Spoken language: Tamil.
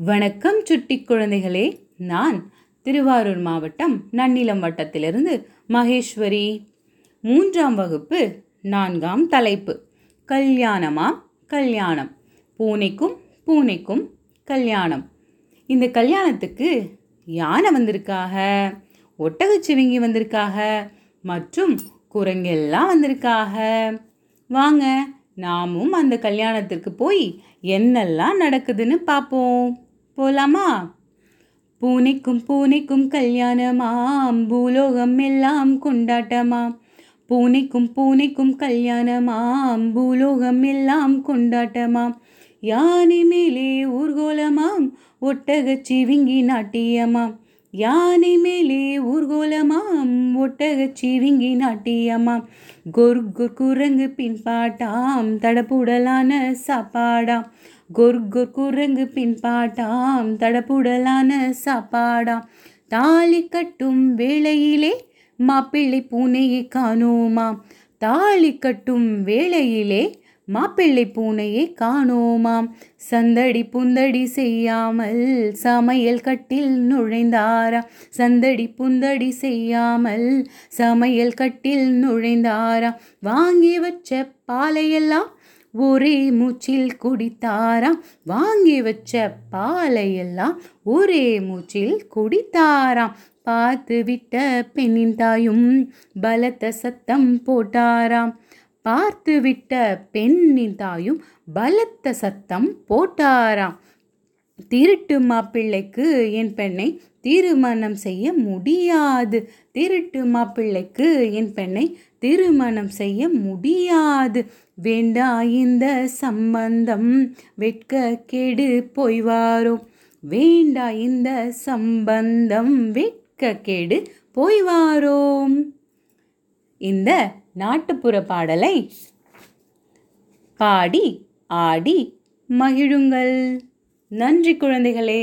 வணக்கம் சுட்டி குழந்தைகளே. நான் திருவாரூர் மாவட்டம் நன்னிலம் வட்டத்திலிருந்து மகேஸ்வரி. மூன்றாம் வகுப்பு நான்காம் தலைப்பு. கல்யாணமா? கல்யாணம். பூனைக்கும் பூனைக்கும் கல்யாணம். இந்த கல்யாணத்துக்கு யானை வந்திருக்காக? ஒட்டகச்சிவிங்கி வந்திருக்காக? மற்றும் குரங்கெல்லாம் வந்திருக்காக? வாங்க நாமும் அந்த கல்யாணத்திற்கு போய் என்னெல்லாம் நடக்குதுன்னு பார்ப்போம். போலாமா? பூனைக்கும் பூனைக்கும் கல்யாணமாம் பூலோகம் எல்லாம் கொண்டாட்டமாம் பூனைக்கும் பூனைக்கும் கல்யாணமாம் பூலோகம் எல்லாம் கொண்டாட்டமாம் யானை மேலே ஊர்கோலமாம் ஒட்டகச் சிவிங்கி நாட்டியமாம். யானை மேலே ஊர்கோலமாம் ஒட்டகச் சிவிங்கி நாட்டியமாம். கொர் கொர் குரங்கு பின்பாட்டாம் தடப்புடலான சாப்பாடாம். கொர் கொர் குரங்கு பின்பாட்டாம் தடப்புடலான சாப்பாடாம். தாலி கட்டும் வேளையிலே மாப்பிள்ளை பூனையை காணோமாம். தாலி கட்டும் வேளையிலே மாப்பிள்ளை பூனையை காணோமாம். சந்தடி புந்தடி செய்யாமல் சமையல் கட்டில் நுழைந்தாரா? சந்தடி புந்தடி செய்யாமல் சமையல் கட்டில் நுழைந்தாரா? வாங்கி வச்ச பாலையெல்லாம் ஒரே மூச்சில் குடித்தாரா? வாங்கி வச்ச பாலையெல்லாம் ஒரே மூச்சில் குடித்தாராம் பார்த்து விட்ட பெண்ணின் தாயும் பலத்த சத்தம் போட்டாராம். பார்த்துவிட்ட பெண்ணின் தாயும் பலத்த சத்தம் போட்டாராம். திருட்டு மாப்பிள்ளைக்கு என் பெண்ணை திருமணம் செய்ய முடியாது. திருட்டு மாப்பிள்ளைக்கு என் பெண்ணை திருமணம் செய்ய முடியாது. வேண்டா இந்த சம்பந்தம் வெட்க கெடு போய்வாரோ? வேண்டா இந்த சம்பந்தம் வெட்க கெடு போய்வாரோம் இந்த நாட்டுப்புற பாடலை பாடி ஆடி மகிழுங்கள். நன்றி குழந்தைகளே.